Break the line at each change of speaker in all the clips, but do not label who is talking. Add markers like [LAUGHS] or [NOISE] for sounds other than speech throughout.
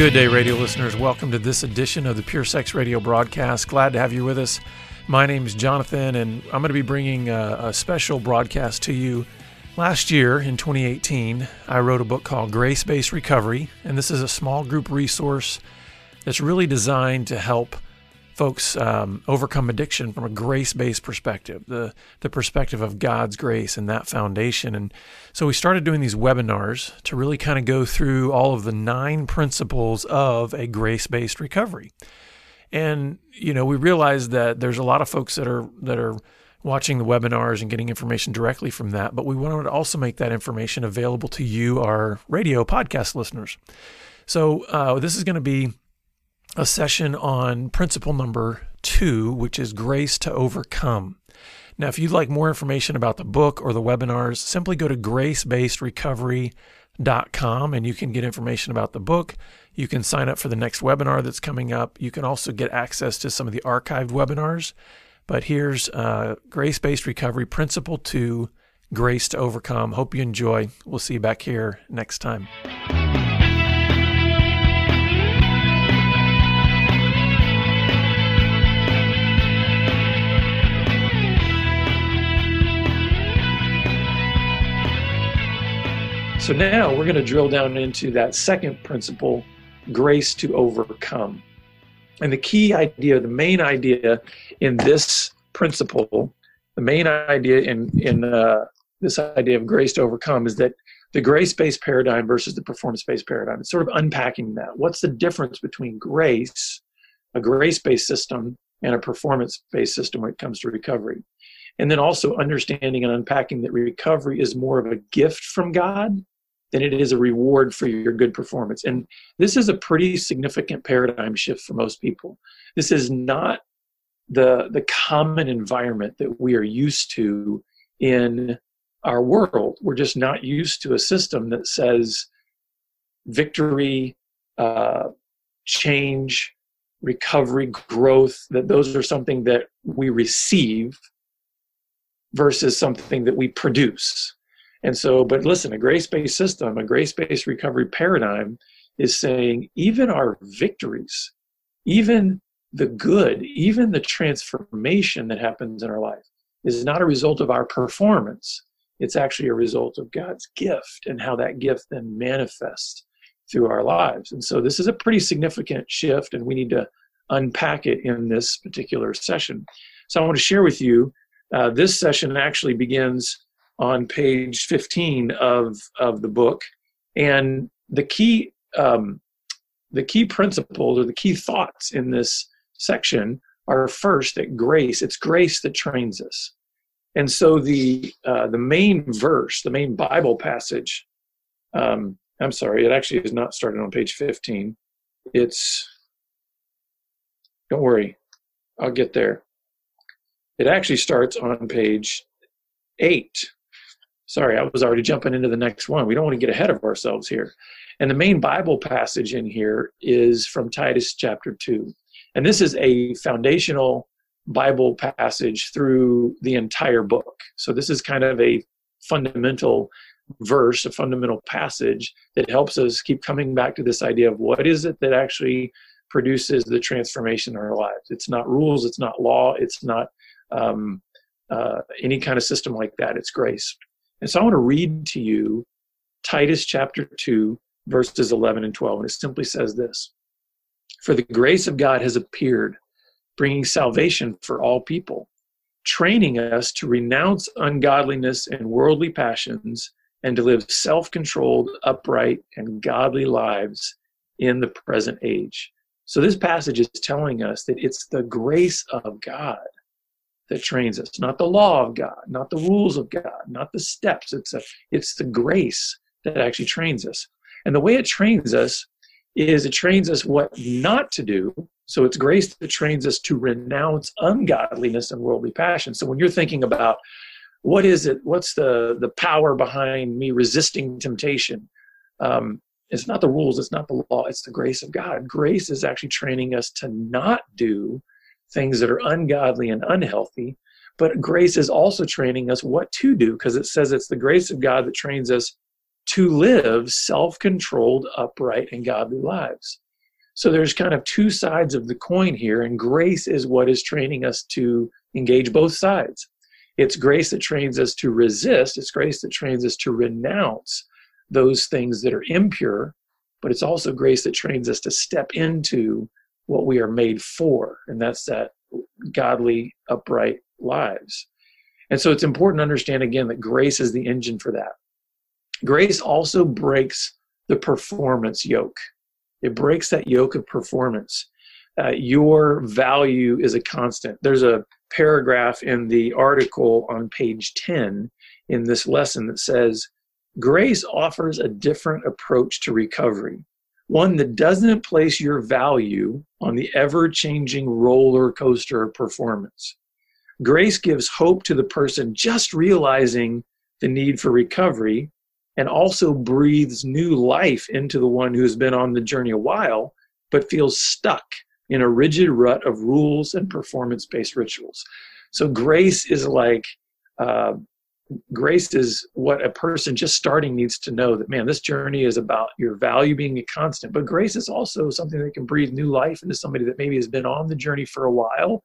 Good day, radio listeners. Welcome to this edition of the Pure Sex Radio broadcast. Glad to have you with us. My name is Jonathan, and I'm going to be bringing a, a, special broadcast to you. Last year, in 2018, I wrote a book called Grace Based Recovery, and this is a small group resource that's really designed to help folks um, overcome addiction from a grace-based perspective, the the perspective of God's grace and that foundation. And so we started doing these webinars to really kind of go through all of the nine principles of a grace-based recovery. And you know, we realized that there's a lot of folks that are that are watching the webinars and getting information directly from that, but we wanted to also make that information available to you, our radio podcast listeners. So uh, this is going to be a session on principle number two, which is grace to overcome. Now, if you'd like more information about the book or the webinars, simply go to gracebasedrecovery.com and you can get information about the book. You can sign up for the next webinar that's coming up. You can also get access to some of the archived webinars. But here's uh, Grace Based Recovery Principle 2 Grace to Overcome. Hope you enjoy. We'll see you back here next time. So now we're going to drill down into that second principle, grace to overcome. And the key idea, the main idea in this principle, the main idea in, in uh, this idea of grace to overcome is that the grace based paradigm versus the performance based paradigm. It's sort of unpacking that. What's the difference between grace, a grace based system, and a performance based system when it comes to recovery? And then also understanding and unpacking that recovery is more of a gift from God than it is a reward for your good performance. And this is a pretty significant paradigm shift for most people. This is not the, the common environment that we are used to in our world. We're just not used to a system that says victory, uh, change, recovery, growth, that those are something that we receive versus something that we produce. And so, but listen, a grace based system, a grace based recovery paradigm is saying even our victories, even the good, even the transformation that happens in our life is not a result of our performance. It's actually a result of God's gift and how that gift then manifests through our lives. And so, this is a pretty significant shift, and we need to unpack it in this particular session. So, I want to share with you uh, this session actually begins on page 15 of, of the book. And the key, um, the key principles or the key thoughts in this section are first that grace, it's grace that trains us. And so the, uh, the main verse, the main Bible passage, um, I'm sorry, it actually is not started on page 15. It's, don't worry, I'll get there. It actually starts on page 8 sorry, I was already jumping into the next one. We don't want to get ahead of ourselves here. And the main Bible passage in here is from Titus chapter 2. And this is a foundational Bible passage through the entire book. So this is kind of a fundamental verse, a fundamental passage that helps us keep coming back to this idea of what is it that actually produces the transformation in our lives. It's not rules, it's not law, it's not um, uh, any kind of system like that. It's grace. And so I want to read to you Titus chapter 2, verses 11 and 12. And it simply says this For the grace of God has appeared, bringing salvation for all people, training us to renounce ungodliness and worldly passions and to live self controlled, upright, and godly lives in the present age. So this passage is telling us that it's the grace of God that trains us, not the law of God, not the rules of God, not the steps. It's a, it's the grace that actually trains us. And the way it trains us is it trains us what not to do. So it's grace that trains us to renounce ungodliness and worldly passion. So when you're thinking about what is it, what's the the power behind me resisting temptation? Um, it's not the rules, it's not the law, it's the grace of God. Grace is actually training us to not do things that are ungodly and unhealthy. But grace is also training us what to do because it says it's the grace of God that trains us to live self controlled, upright, and godly lives. So there's kind of two sides of the coin here, and grace is what is training us to engage both sides. It's grace that trains us to resist, it's grace that trains us to renounce those things that are impure, but it's also grace that trains us to step into what we are made for, and that's that godly, upright lives. And so it's important to understand again that grace is the engine for that. Grace also breaks the performance yoke. It breaks that yoke of performance. Uh, your value is a constant. There's a paragraph in the article on page 10 in this lesson that says, Grace offers a different approach to recovery, one that doesn't place your value on the ever changing roller coaster of performance. Grace gives hope to the person just realizing the need for recovery and also breathes new life into the one who's been on the journey a while but feels stuck in a rigid rut of rules and performance based rituals. So, grace is like, uh, grace is what a person just starting needs to know that, man, this journey is about your value being a constant. But grace is also something that can breathe new life into somebody that maybe has been on the journey for a while,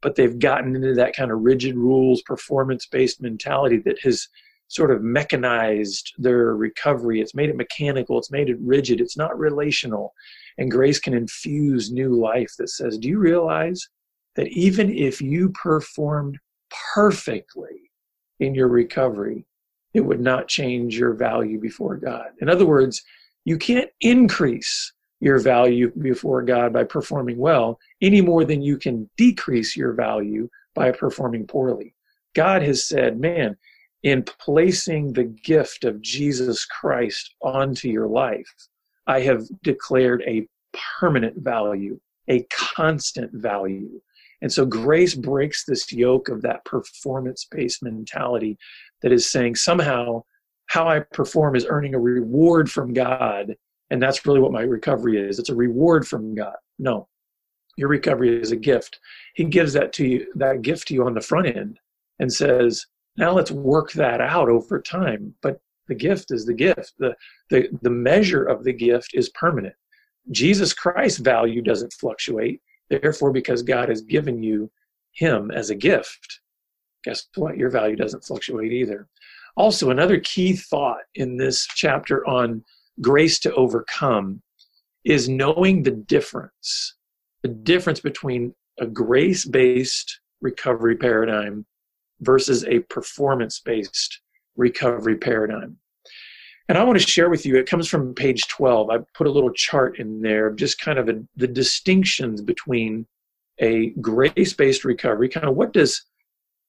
but they've gotten into that kind of rigid rules, performance based mentality that has sort of mechanized their recovery. It's made it mechanical, it's made it rigid, it's not relational. And grace can infuse new life that says, Do you realize that even if you performed perfectly in your recovery, it would not change your value before God? In other words, you can't increase your value before God by performing well any more than you can decrease your value by performing poorly. God has said, man, in placing the gift of Jesus Christ onto your life, I have declared a permanent value, a constant value. And so grace breaks this yoke of that performance based mentality that is saying somehow how I perform is earning a reward from God. And that's really what my recovery is. It's a reward from God. No, your recovery is a gift. He gives that to you, that gift to you on the front end and says, now let's work that out over time. But the gift is the gift. The, the, the measure of the gift is permanent. Jesus Christ's value doesn't fluctuate. Therefore, because God has given you him as a gift, guess what? Your value doesn't fluctuate either. Also, another key thought in this chapter on grace to overcome is knowing the difference the difference between a grace based recovery paradigm versus a performance based recovery paradigm. And I want to share with you, it comes from page 12. I put a little chart in there, just kind of a, the distinctions between a grace based recovery, kind of what does,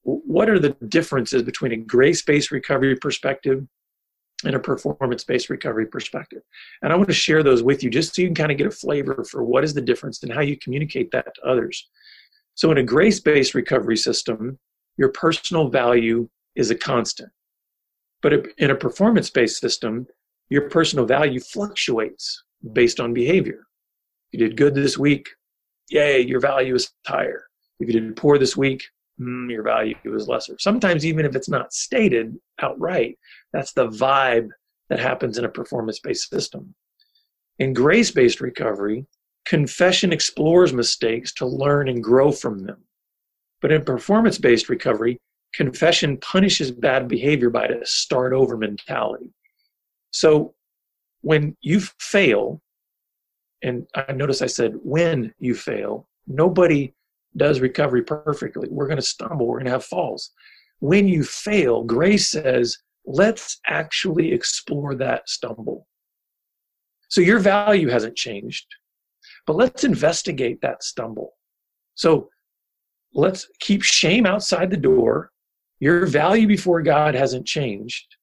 what are the differences between a grace based recovery perspective and a performance based recovery perspective. And I want to share those with you just so you can kind of get a flavor for what is the difference and how you communicate that to others. So, in a grace based recovery system, your personal value is a constant. But in a performance based system, your personal value fluctuates based on behavior. If you did good this week, yay, your value is higher. If you did poor this week, mm, your value is lesser. Sometimes, even if it's not stated outright, that's the vibe that happens in a performance based system. In grace based recovery, confession explores mistakes to learn and grow from them. But in performance based recovery, confession punishes bad behavior by a start over mentality. So when you fail, and I notice I said when you fail, nobody does recovery perfectly. We're going to stumble, we're going to have falls. When you fail, grace says, let's actually explore that stumble. So your value hasn't changed, but let's investigate that stumble. So let's keep shame outside the door. Your value before God hasn't changed,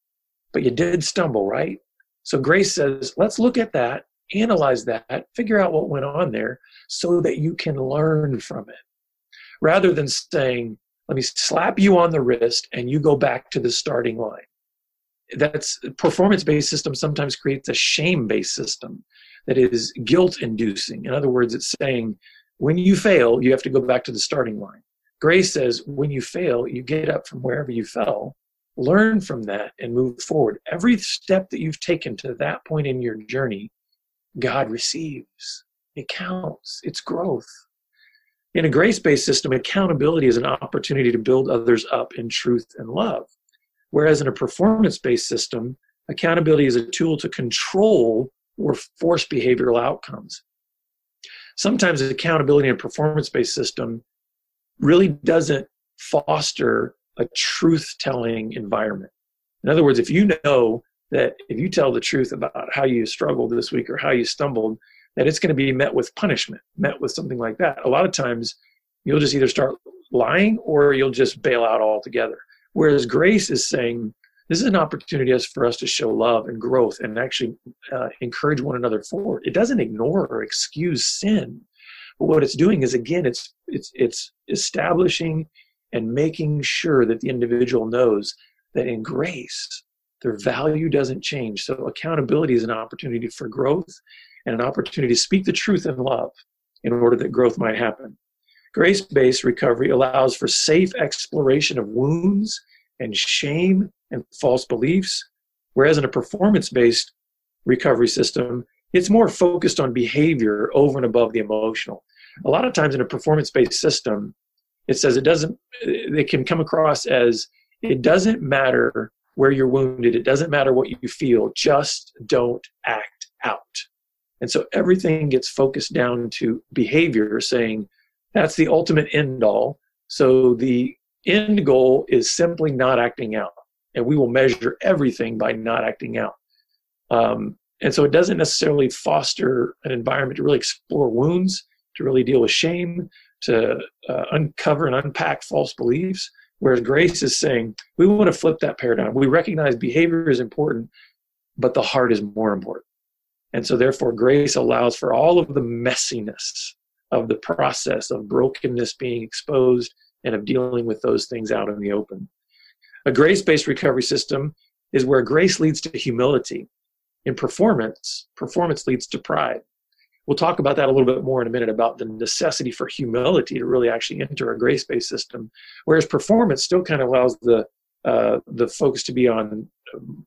but you did stumble, right? So grace says, let's look at that, analyze that, figure out what went on there so that you can learn from it. Rather than saying, let me slap you on the wrist and you go back to the starting line. That's performance based system sometimes creates a shame based system that is guilt inducing. In other words, it's saying, when you fail, you have to go back to the starting line. Grace says when you fail, you get up from wherever you fell, learn from that, and move forward. Every step that you've taken to that point in your journey, God receives. It counts. It's growth. In a grace based system, accountability is an opportunity to build others up in truth and love. Whereas in a performance based system, accountability is a tool to control or force behavioral outcomes. Sometimes accountability in a performance based system really doesn't foster a truth telling environment. In other words, if you know that if you tell the truth about how you struggled this week or how you stumbled, that it's going to be met with punishment, met with something like that. A lot of times you'll just either start lying or you'll just bail out altogether. Whereas grace is saying, this is an opportunity for us to show love and growth and actually uh, encourage one another forward. It doesn't ignore or excuse sin. But what it's doing is again, it's it's it's establishing and making sure that the individual knows that in grace, their value doesn't change. So accountability is an opportunity for growth and an opportunity to speak the truth in love in order that growth might happen. Grace based recovery allows for safe exploration of wounds and shame and false beliefs, whereas in a performance based recovery system, it's more focused on behavior over and above the emotional. A lot of times in a performance based system, it says it doesn't, it can come across as it doesn't matter where you're wounded, it doesn't matter what you feel, just don't act out. And so everything gets focused down to behavior, saying that's the ultimate end all. So the end goal is simply not acting out. And we will measure everything by not acting out. Um, and so it doesn't necessarily foster an environment to really explore wounds, to really deal with shame, to uh, uncover and unpack false beliefs. Whereas grace is saying, we want to flip that paradigm. We recognize behavior is important, but the heart is more important. And so, therefore, grace allows for all of the messiness of the process of brokenness being exposed and of dealing with those things out in the open. A grace based recovery system is where grace leads to humility. In performance, performance leads to pride. We'll talk about that a little bit more in a minute about the necessity for humility to really actually enter a grace based system. Whereas performance still kind of allows the uh, the focus to be on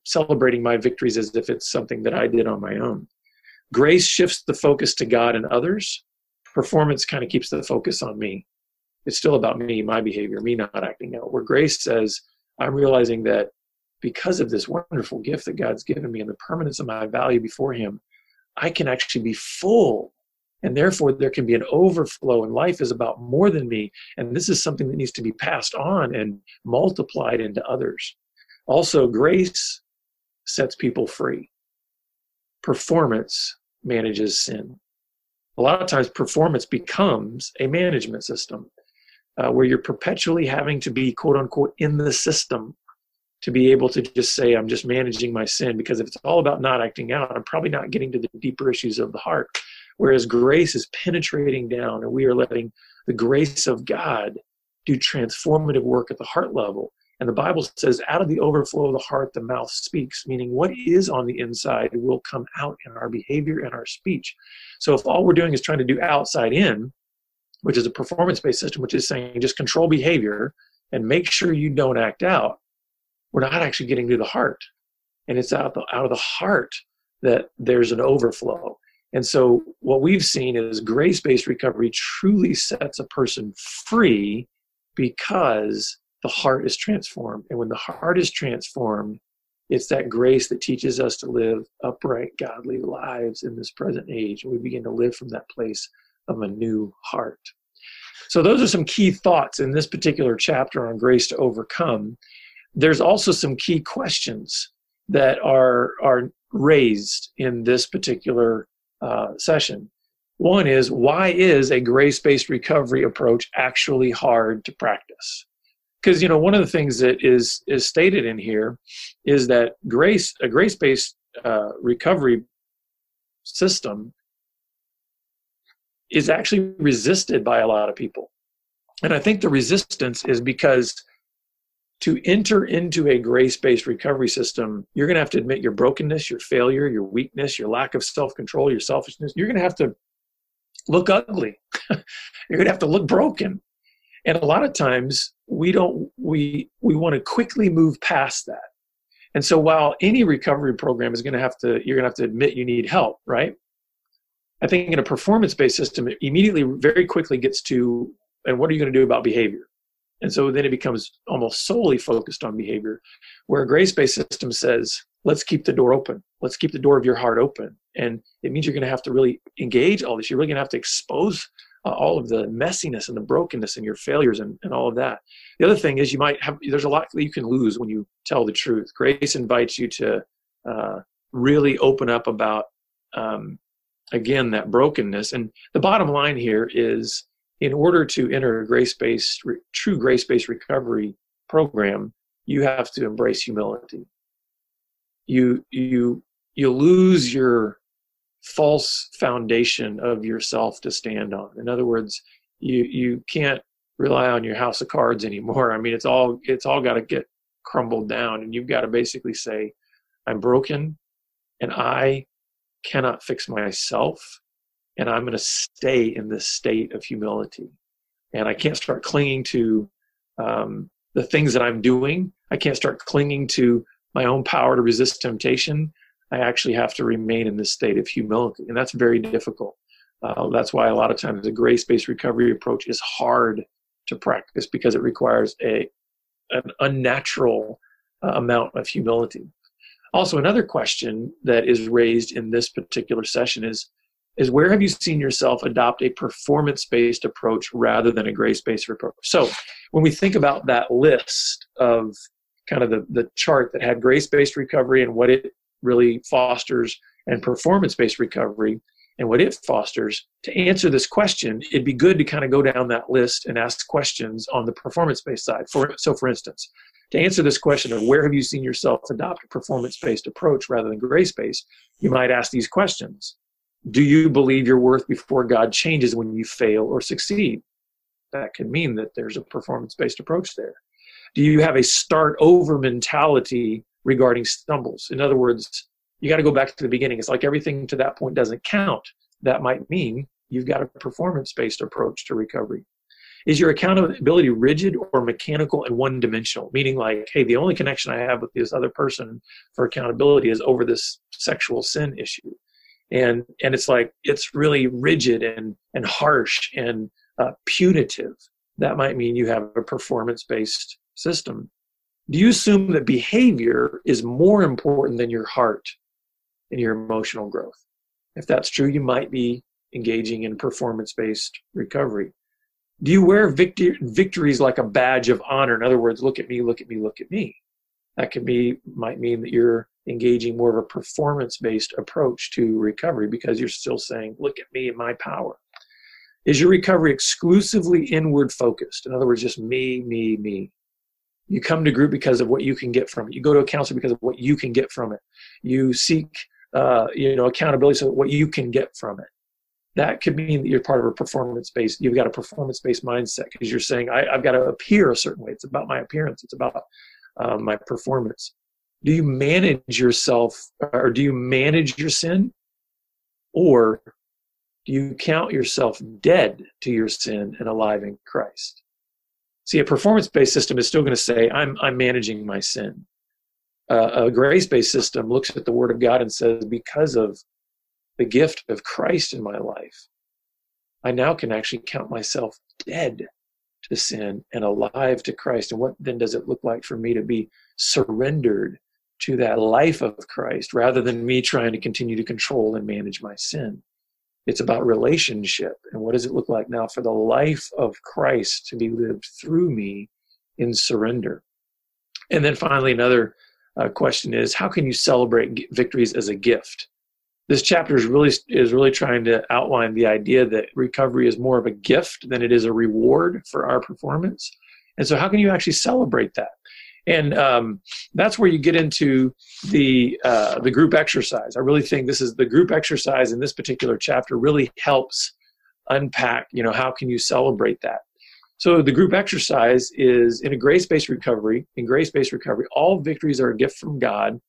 celebrating my victories as if it's something that I did on my own. Grace shifts the focus to God and others. Performance kind of keeps the focus on me. It's still about me, my behavior, me not acting out. Where grace says, I'm realizing that because of this wonderful gift that God's given me and the permanence of my value before Him, I can actually be full. And therefore, there can be an overflow, and life is about more than me. And this is something that needs to be passed on and multiplied into others. Also, grace sets people free, performance manages sin. A lot of times, performance becomes a management system uh, where you're perpetually having to be, quote unquote, in the system to be able to just say, I'm just managing my sin. Because if it's all about not acting out, I'm probably not getting to the deeper issues of the heart. Whereas grace is penetrating down, and we are letting the grace of God do transformative work at the heart level. And the Bible says, out of the overflow of the heart, the mouth speaks, meaning what is on the inside will come out in our behavior and our speech. So if all we're doing is trying to do outside in, which is a performance based system, which is saying just control behavior and make sure you don't act out, we're not actually getting to the heart. And it's out, the, out of the heart that there's an overflow. And so what we've seen is grace based recovery truly sets a person free because the heart is transformed. And when the heart is transformed, it's that grace that teaches us to live upright, godly lives in this present age. And we begin to live from that place of a new heart. So, those are some key thoughts in this particular chapter on grace to overcome there's also some key questions that are are raised in this particular uh, session. One is why is a grace-based recovery approach actually hard to practice? Because you know one of the things that is is stated in here is that grace a grace-based uh, recovery system is actually resisted by a lot of people, and I think the resistance is because to enter into a grace based recovery system, you're going to have to admit your brokenness, your failure, your weakness, your lack of self control, your selfishness. You're going to have to look ugly. [LAUGHS] you're going to have to look broken. And a lot of times we don't, we, we want to quickly move past that. And so while any recovery program is going to have to, you're going to have to admit you need help, right? I think in a performance based system, it immediately very quickly gets to, and what are you going to do about behavior? And so then it becomes almost solely focused on behavior, where a grace based system says, let's keep the door open. Let's keep the door of your heart open. And it means you're going to have to really engage all this. You're really going to have to expose uh, all of the messiness and the brokenness and your failures and, and all of that. The other thing is you might have, there's a lot that you can lose when you tell the truth. Grace invites you to uh, really open up about um, again that brokenness and the bottom line here is in order to enter a grace-based true grace-based recovery program you have to embrace humility. You you you lose your false foundation of yourself to stand on. In other words you you can't rely on your house of cards anymore. I mean it's all it's all got to get crumbled down and you've got to basically say i'm broken and i cannot fix myself and i'm going to stay in this state of humility. And i can't start clinging to um, the things that i'm doing. I can't start clinging to my own power to resist temptation. I actually have to remain in this state of humility and that's very difficult. Uh, that's why a lot of times the grace-based recovery approach is hard to practice because it requires a an unnatural uh, amount of humility. Also, another question that is raised in this particular session is, is where have you seen yourself adopt a performance-based approach rather than a grace-based approach? So when we think about that list of kind of the, the chart that had grace-based recovery and what it really fosters and performance-based recovery and what it fosters, to answer this question, it'd be good to kind of go down that list and ask questions on the performance-based side. For, so for instance, to answer this question of where have you seen yourself adopt a performance based approach rather than grace based, you might ask these questions Do you believe your worth before God changes when you fail or succeed? That could mean that there's a performance based approach there. Do you have a start over mentality regarding stumbles? In other words, you got to go back to the beginning. It's like everything to that point doesn't count. That might mean you've got a performance based approach to recovery. Is your accountability rigid or mechanical and one dimensional? Meaning, like, hey, the only connection I have with this other person for accountability is over this sexual sin issue. And, and it's like, it's really rigid and, and harsh and uh, punitive. That might mean you have a performance based system. Do you assume that behavior is more important than your heart and your emotional growth? If that's true, you might be engaging in performance based recovery. Do you wear victor- victories like a badge of honor? In other words, look at me, look at me, look at me. That could be might mean that you're engaging more of a performance-based approach to recovery because you're still saying, "Look at me and my power." Is your recovery exclusively inward focused? In other words, just me, me, me. You come to group because of what you can get from it. You go to a counselor because of what you can get from it. You seek, uh, you know, accountability so what you can get from it that could mean that you're part of a performance based you've got a performance based mindset because you're saying I, have got to appear a certain way it's about my appearance it's about um, my performance do you manage yourself or do you manage your sin? Or do you count yourself dead to your sin and alive in christ? See a performance based system is still going to say i'm i'm managing my sin. Uh, a grace based system looks at the word of god and says because of the gift of Christ in my life, I now can actually count myself dead to sin and alive to Christ. And what then does it look like for me to be surrendered to that life of Christ rather than me trying to continue to control and manage my sin? It's about relationship. And what does it look like now for the life of Christ to be lived through me in surrender? And then finally, another uh, question is how can you celebrate victories as a gift? this chapter is really is really trying to outline the idea that recovery is more of a gift than it is a reward for our performance and so how can you actually celebrate that and um, that's where you get into the uh, the group exercise i really think this is the group exercise in this particular chapter really helps unpack you know how can you celebrate that so the group exercise is in a grace-based recovery in grace-based recovery all victories are a gift from god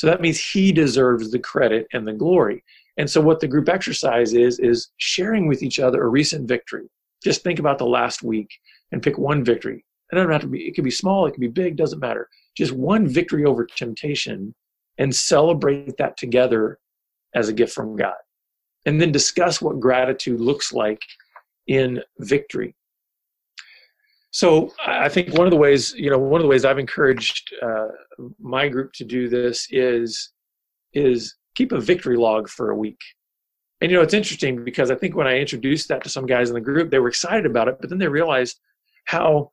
so that means he deserves the credit and the glory. And so what the group exercise is, is sharing with each other a recent victory. Just think about the last week and pick one victory. It doesn't have to be, it could be small, it could be big, doesn't matter. Just one victory over temptation and celebrate that together as a gift from God. and then discuss what gratitude looks like in victory. So I think one of the ways, you know, one of the ways I've encouraged uh, my group to do this is is keep a victory log for a week. And you know, it's interesting because I think when I introduced that to some guys in the group, they were excited about it, but then they realized how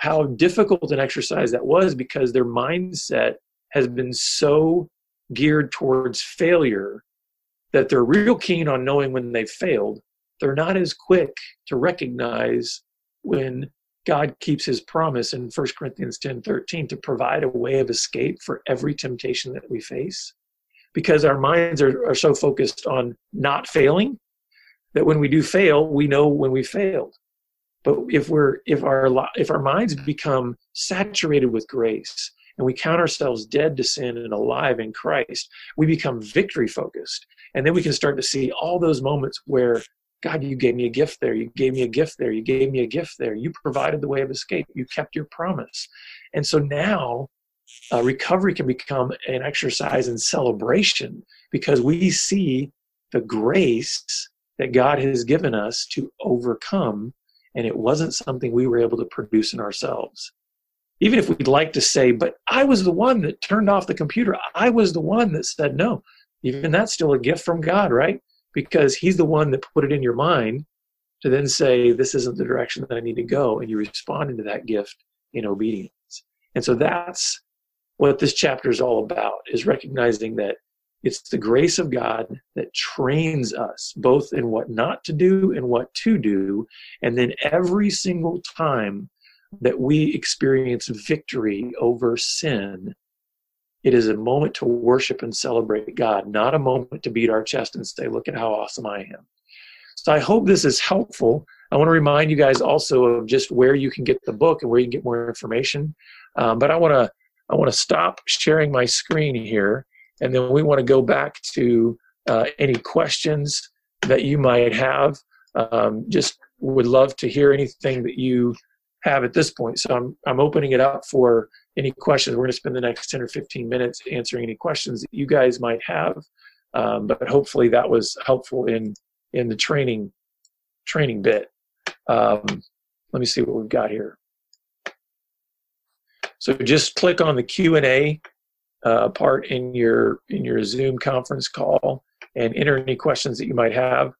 how difficult an exercise that was because their mindset has been so geared towards failure that they're real keen on knowing when they've failed. They're not as quick to recognize when God keeps his promise in 1 Corinthians 10 13 to provide a way of escape for every temptation that we face. Because our minds are, are so focused on not failing that when we do fail, we know when we failed. But if we're if our if our minds become saturated with grace and we count ourselves dead to sin and alive in Christ, we become victory focused. And then we can start to see all those moments where God, you gave me a gift there. You gave me a gift there. You gave me a gift there. You provided the way of escape. You kept your promise. And so now uh, recovery can become an exercise in celebration because we see the grace that God has given us to overcome. And it wasn't something we were able to produce in ourselves. Even if we'd like to say, but I was the one that turned off the computer, I was the one that said no. Even that's still a gift from God, right? because he's the one that put it in your mind to then say this isn't the direction that i need to go and you respond to that gift in obedience and so that's what this chapter is all about is recognizing that it's the grace of god that trains us both in what not to do and what to do and then every single time that we experience victory over sin it is a moment to worship and celebrate God, not a moment to beat our chest and say, Look at how awesome I am. So I hope this is helpful. I want to remind you guys also of just where you can get the book and where you can get more information. Um, but I want to I want to stop sharing my screen here, and then we want to go back to uh, any questions that you might have. Um, just would love to hear anything that you have at this point. So I'm I'm opening it up for any questions. We're going to spend the next 10 or 15 minutes answering any questions that you guys might have. Um, but hopefully that was helpful in in the training training bit. Um, let me see what we've got here. So just click on the Q and A uh, part in your in your Zoom conference call and enter any questions that you might have.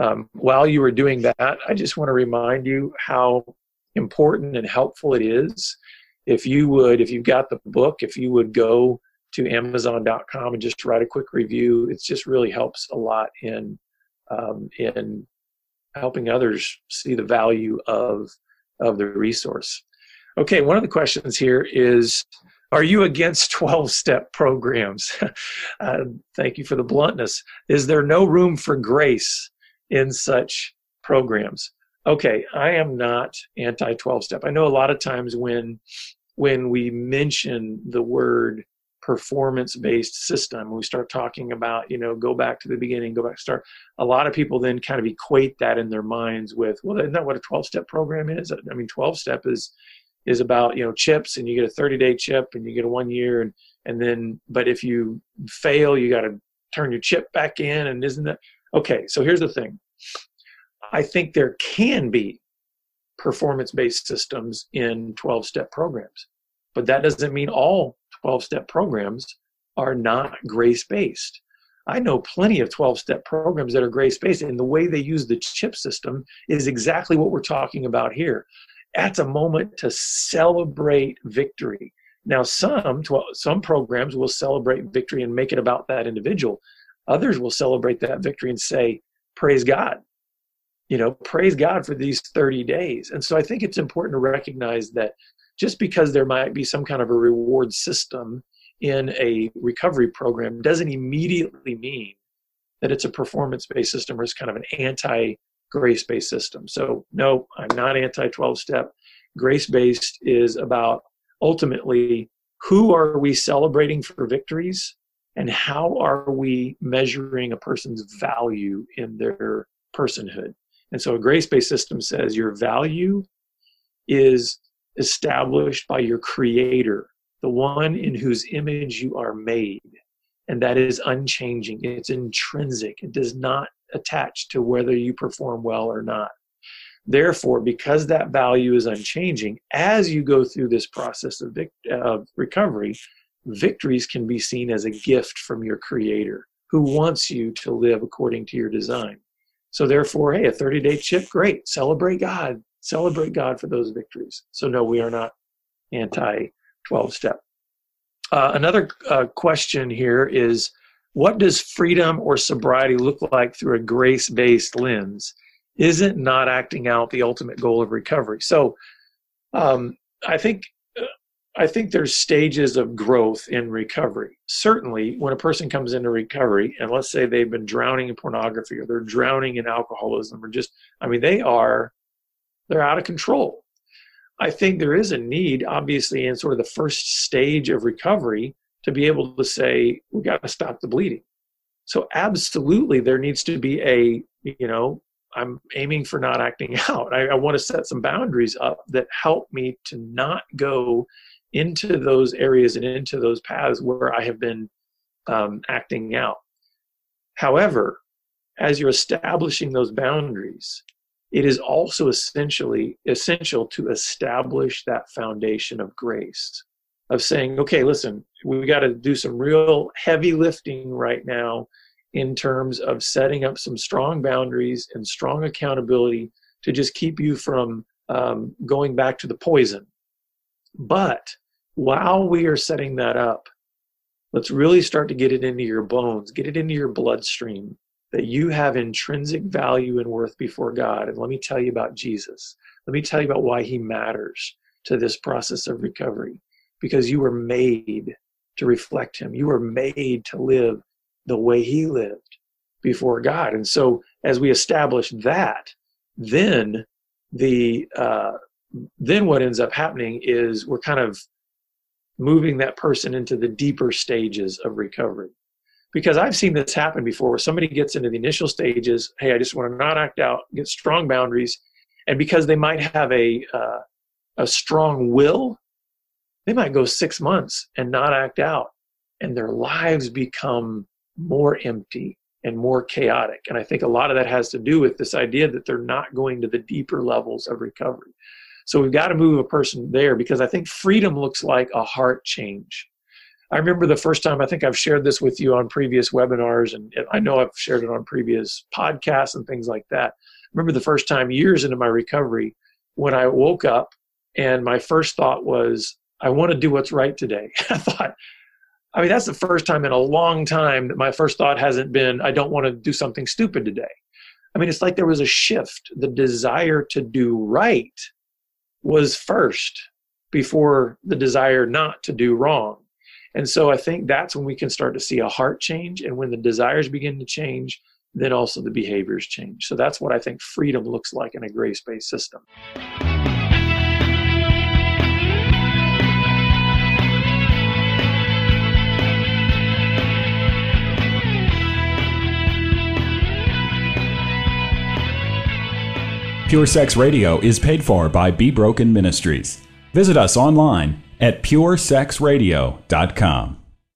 Um, while you were doing that, I just want to remind you how important and helpful it is if you would, if you've got the book, if you would go to Amazon.com and just write a quick review, it just really helps a lot in um, in helping others see the value of of the resource. Okay, one of the questions here is are you against [LAUGHS] 12 step programs? [LAUGHS] uh, thank you for the bluntness. Is there no room for grace in such programs? Okay, I am not anti 12 step. I know a lot of times when when we mention the word performance based system we start talking about you know go back to the beginning go back start a lot of people then kind of equate that in their minds with well isn't that what a 12 step program is i mean 12 step is is about you know chips and you get a 30 day chip and you get a one year and and then but if you fail you got to turn your chip back in and isn't that okay so here's the thing i think there can be performance based systems in 12 step programs. But that doesn't mean all 12 step programs are not grace based. I know plenty of 12 step programs that are grace based, and the way they use the chip system is exactly what we're talking about here. That's a moment to celebrate victory. Now, some some programs will celebrate victory and make it about that individual. Others will celebrate that victory and say, "Praise God! you know praise god for these 30 days and so i think it's important to recognize that just because there might be some kind of a reward system in a recovery program doesn't immediately mean that it's a performance based system or it's kind of an anti grace based system. So no i'm not anti 12 step grace based is about ultimately who are we celebrating for victories and how are we measuring a person's value in their personhood. And so a grace based system says your value is established by your creator, the one in whose image you are made. And that is unchanging, it's intrinsic, it does not attached to whether you perform well or not. Therefore, because that value is unchanging, as you go through this process of, vic- of recovery, victories can be seen as a gift from your creator who wants you to live according to your design. So, therefore, hey, a 30 day chip, great. Celebrate God. Celebrate God for those victories. So, no, we are not anti 12 step. Uh, another uh, question here is what does freedom or sobriety look like through a grace based lens? Isn't not acting out the ultimate goal of recovery? So, um, I think I think there's stages of growth in recovery. Certainly, when a person comes into recovery, and let's say they've been drowning in pornography or they're drowning in alcoholism or just, I mean, they are, they're out of control. I think there is a need, obviously, in sort of the first stage of recovery to be able to say, we got to stop the bleeding. So, absolutely, there needs to be a, you know, I'm aiming for not acting [LAUGHS] out. I, I want to set some boundaries up that help me to not go into those areas and into those paths where I have been um, acting out. However, as you're establishing those boundaries, it is also essentially essential to establish that foundation of grace of saying okay listen we got to do some real heavy lifting right now in terms of setting up some strong boundaries and strong accountability to just keep you from um, going back to the poison but while we are setting that up let's really start to get it into your bones get it into your bloodstream that you have intrinsic value and worth before God. And let me tell you about Jesus. Let me tell you about why he matters to this process of recovery. Because you were made to reflect him, you were made to live the way he lived before God. And so, as we establish that, then the uh, then what ends up happening is we're kind of moving that person into the deeper stages of recovery because I've seen this happen before where somebody gets into the initial stages, hey, I just want to not act out, get strong boundaries, and because they might have a uh, a strong will, they might go six months and not act out, and their lives become more empty and more chaotic. And I think a lot of that has to do with this idea that they're not going to the deeper levels of recovery. So we've got to move a person there because I think freedom looks like a heart change. I remember the first time, I think I've shared this with you on previous webinars, and I know I've shared it on previous podcasts and things like that. I remember the first time years into my recovery when I woke up and my first thought was, I want to do what's right today. [LAUGHS] I thought, I mean, that's the first time in a long time that my first thought hasn't been, I don't want to do something stupid today. I mean, it's like there was a shift. The desire to do right was first before the desire not to do wrong. And so I think that's when we can start to see a heart change. And when the desires begin to change, then also the behaviors change. So that's what I think freedom looks like in a grace based system.
Pure Sex Radio is paid for by Be Broken Ministries. Visit us online at puresexradio.com.